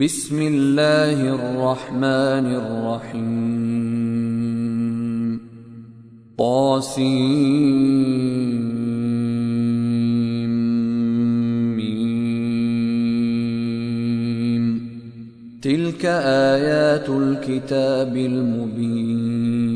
بسم الله الرحمن الرحيم. طاسيم. تلك آيات الكتاب المبين.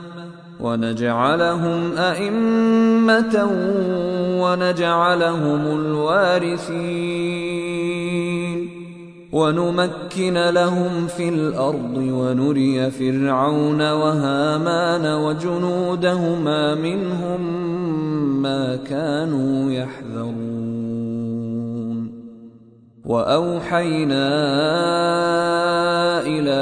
ونجعلهم أئمة ونجعلهم الوارثين. ونمكن لهم في الأرض ونري فرعون وهامان وجنودهما منهم ما كانوا يحذرون. وأوحينا إلى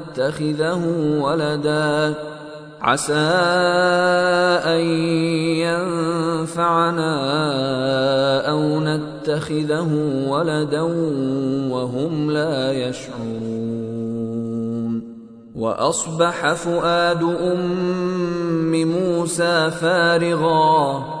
نتخذه ولدا. عسى أن ينفعنا أو نتخذه ولدا وهم لا يشعرون. وأصبح فؤاد أم موسى فارغاً.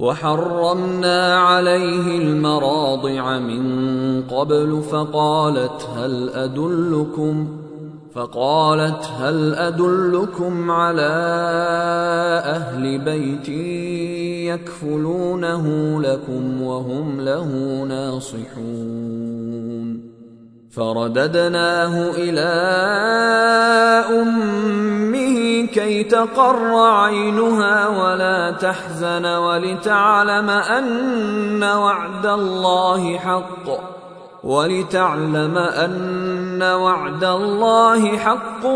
وحرمنا عليه المراضع من قبل فقالت هل أدلكم فقالت هل أدلكم على أهل بيت يكفلونه لكم وهم له ناصحون فرددناه إلى أمه كي تقر عينها ولا تحزن ولتعلم أن وعد الله حق ولتعلم أن وعد الله حق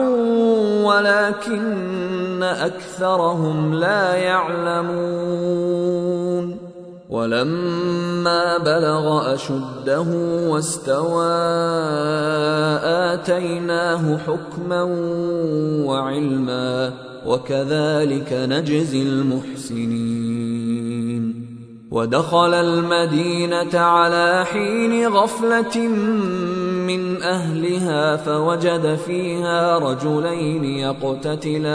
ولكن أكثرهم لا يعلمون ولما بلغ أشده واستوى آتيناه حكما وعلما وكذلك نجزي المحسنين. ودخل المدينة على حين غفلة من أهلها فوجد فيها رجلين يقتتلان.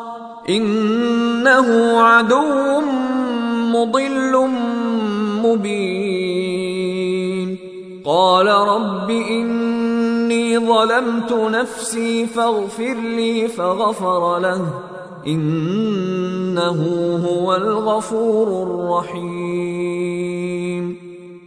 إنه عدو مضل مبين. قال رب إني ظلمت نفسي فاغفر لي فغفر له. إنه هو الغفور الرحيم.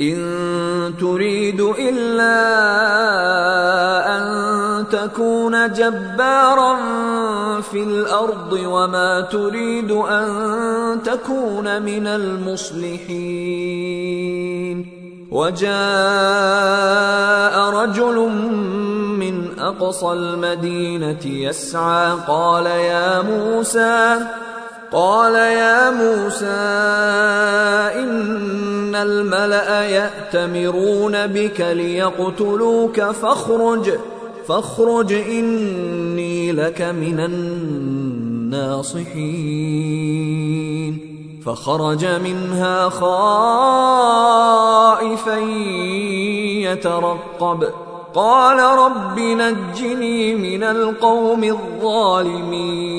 إن تريد إلا أن تكون جبارا في الأرض وما تريد أن تكون من المصلحين. وجاء رجل من أقصى المدينة يسعى قال يا موسى قال يا موسى إن الملأ يأتمرون بك ليقتلوك فاخرج فاخرج إني لك من الناصحين. فخرج منها خائفا يترقب. قال رب نجني من القوم الظالمين.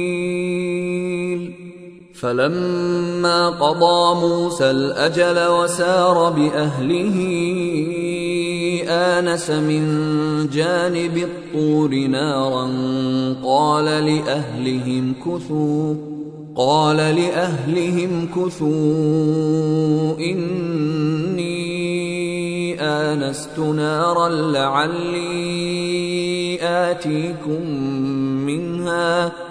فلما قضى موسى الأجل وسار بأهله آنس من جانب الطور نارا قال لأهلهم كثوا قال لأهلهم كثوا إني آنست نارا لعلي آتيكم منها.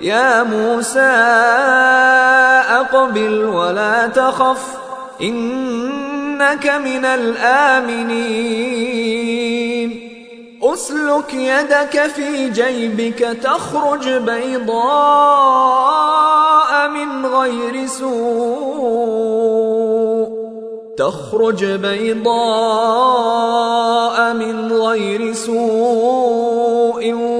يا موسى أقبل ولا تخف إنك من الآمنين. أسلك يدك في جيبك تخرج بيضاء من غير سوء. تخرج بيضاء من غير سوء.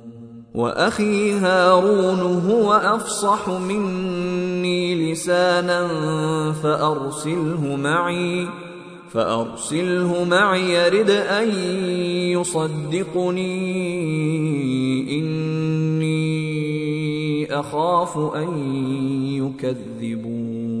وأخي هارون هو أفصح مني لسانا فأرسله معي فأرسله معي يرد أن يصدقني. إني أخاف أن يكذبون.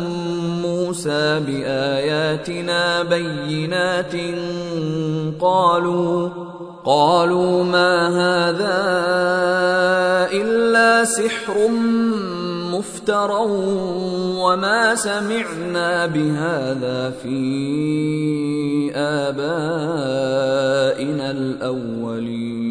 موسى بآياتنا بينات قالوا قالوا ما هذا إلا سحر مفترى وما سمعنا بهذا في آبائنا الأولين.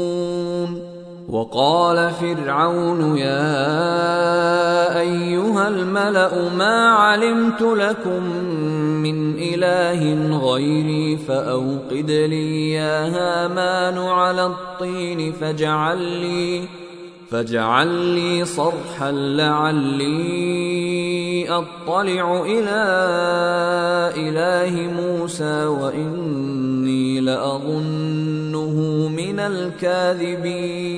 وقال فرعون يا أيها الملأ ما علمت لكم من إله غيري فأوقد لي يا هامان على الطين فاجعل لي فاجعل لي صرحا لعلي أطلع إلى إله موسى وإني لاظنه من الكاذبين.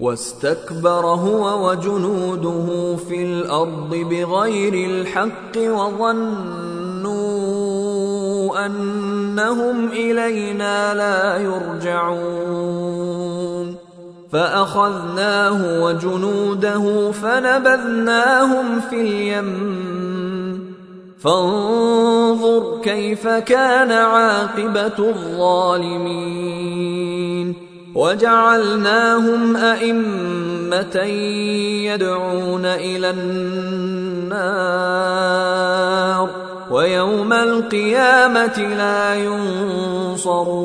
واستكبر هو وجنوده في الأرض بغير الحق وظنوا أنهم إلينا لا يرجعون. فأخذناه وجنوده فنبذناهم في اليم فانظر كيف كان عاقبة الظالمين. وجعلناهم أئمة يدعون إلى النار ويوم القيامة لا ينصرون.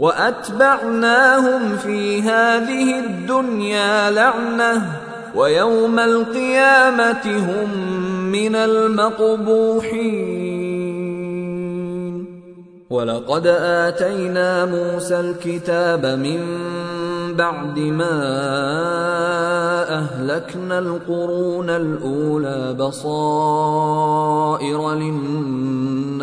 وأتبعناهم في هذه الدنيا لعنة ويوم القيامة هم من المقبوحين. ولقد آتينا موسى الكتاب من بعد ما أهلكنا القرون الأولى بصائر للناس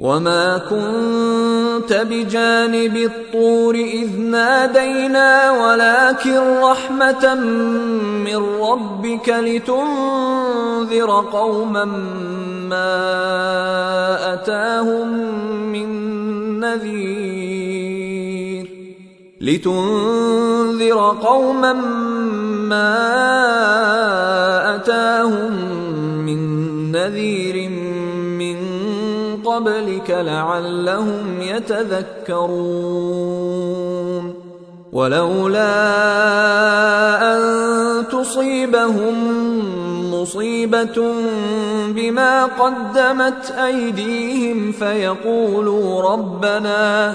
وما كنت بجانب الطور اذ نادينا ولكن رحمه من ربك لتنذر قوما ما اتاهم من نذير لتنذر قوما ما اتاهم من نذير قبلك لعلهم يتذكرون. ولولا أن تصيبهم مصيبة بما قدمت أيديهم فيقولوا ربنا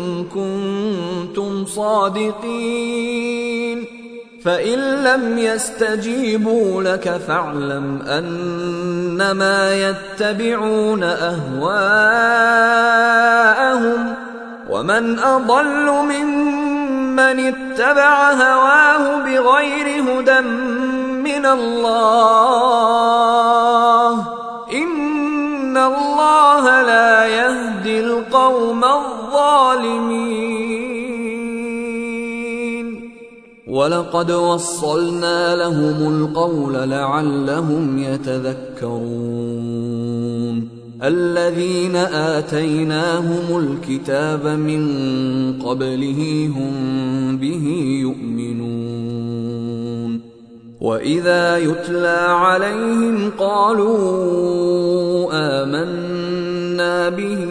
كنتم صادقين فإن لم يستجيبوا لك فاعلم أنما يتبعون أهواءهم ومن أضل ممن اتبع هواه بغير هدى من الله ولقد وصلنا لهم القول لعلهم يتذكرون. الذين آتيناهم الكتاب من قبله هم به يؤمنون. وإذا يتلى عليهم قالوا آمنا به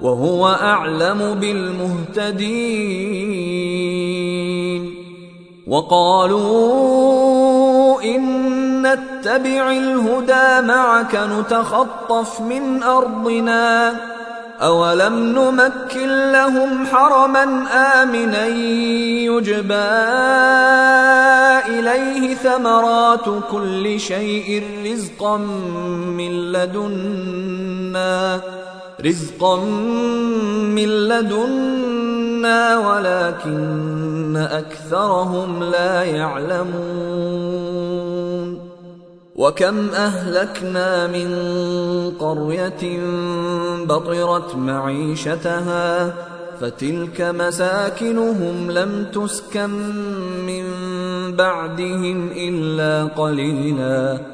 وهو أعلم بالمهتدين. وقالوا إن نتبع الهدى معك نتخطف من أرضنا. أولم نمكن لهم حرما آمنا يجبى إليه ثمرات كل شيء رزقا من لدنا. رزقا من لدنا ولكن اكثرهم لا يعلمون وكم اهلكنا من قريه بطرت معيشتها فتلك مساكنهم لم تسكن من بعدهم الا قليلا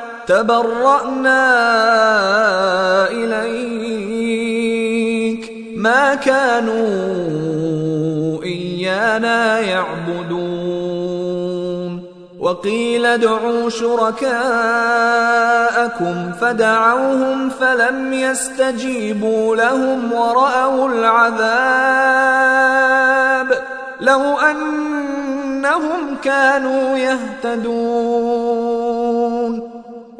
تبرأنا إليك. ما كانوا إيانا يعبدون. وقيل ادعوا شركاءكم. فدعوهم فلم يستجيبوا لهم ورأوا العذاب. لو أنهم كانوا يهتدون.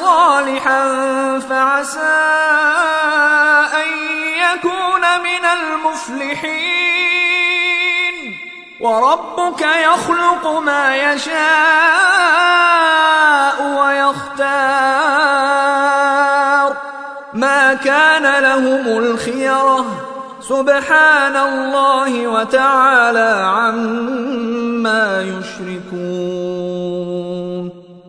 صالحا فعسى أن يكون من المفلحين. وربك يخلق ما يشاء ويختار. ما كان لهم الخيرة. سبحان الله وتعالى عما يشركون.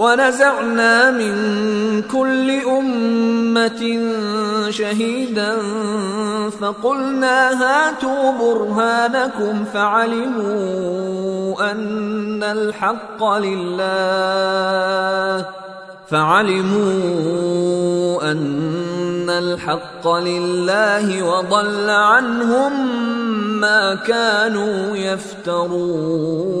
ونزعنا من كل أمة شهيدا فقلنا هاتوا برهانكم فعلموا أن الحق لله. فعلموا أن الحق لله وضل عنهم ما كانوا يفترون.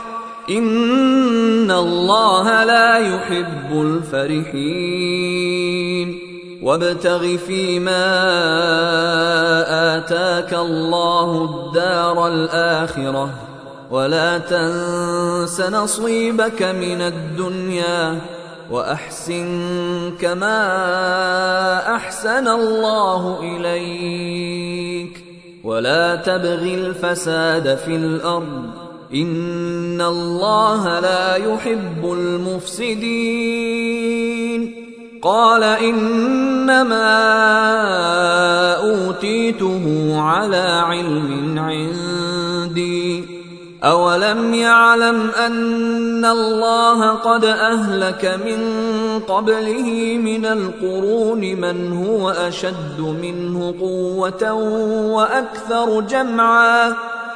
ان الله لا يحب الفرحين وابتغ فيما اتاك الله الدار الاخره ولا تنس نصيبك من الدنيا واحسن كما احسن الله اليك ولا تبغ الفساد في الأرض ان الله لا يحب المفسدين قال انما اوتيته على علم عندي أولم يعلم أن الله قد أهلك من قبله من القرون من هو أشد منه قوة وأكثر جمعا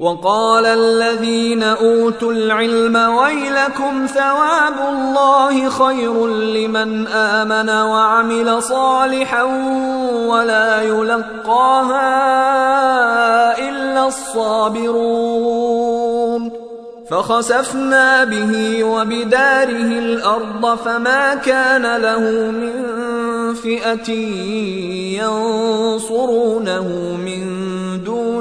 وقال الذين أوتوا العلم ويلكم ثواب الله خير لمن آمن وعمل صالحا ولا يلقاها إلا الصابرون. فخسفنا به وبداره الأرض فما كان له من فئة ينصرونه من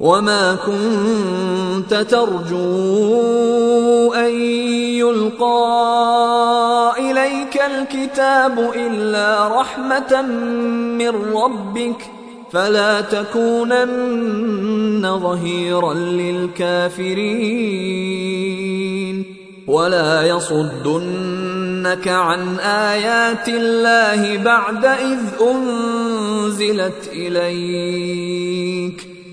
وما كنت ترجو ان يلقى اليك الكتاب الا رحمه من ربك فلا تكونن ظهيرا للكافرين ولا يصدنك عن ايات الله بعد اذ انزلت اليك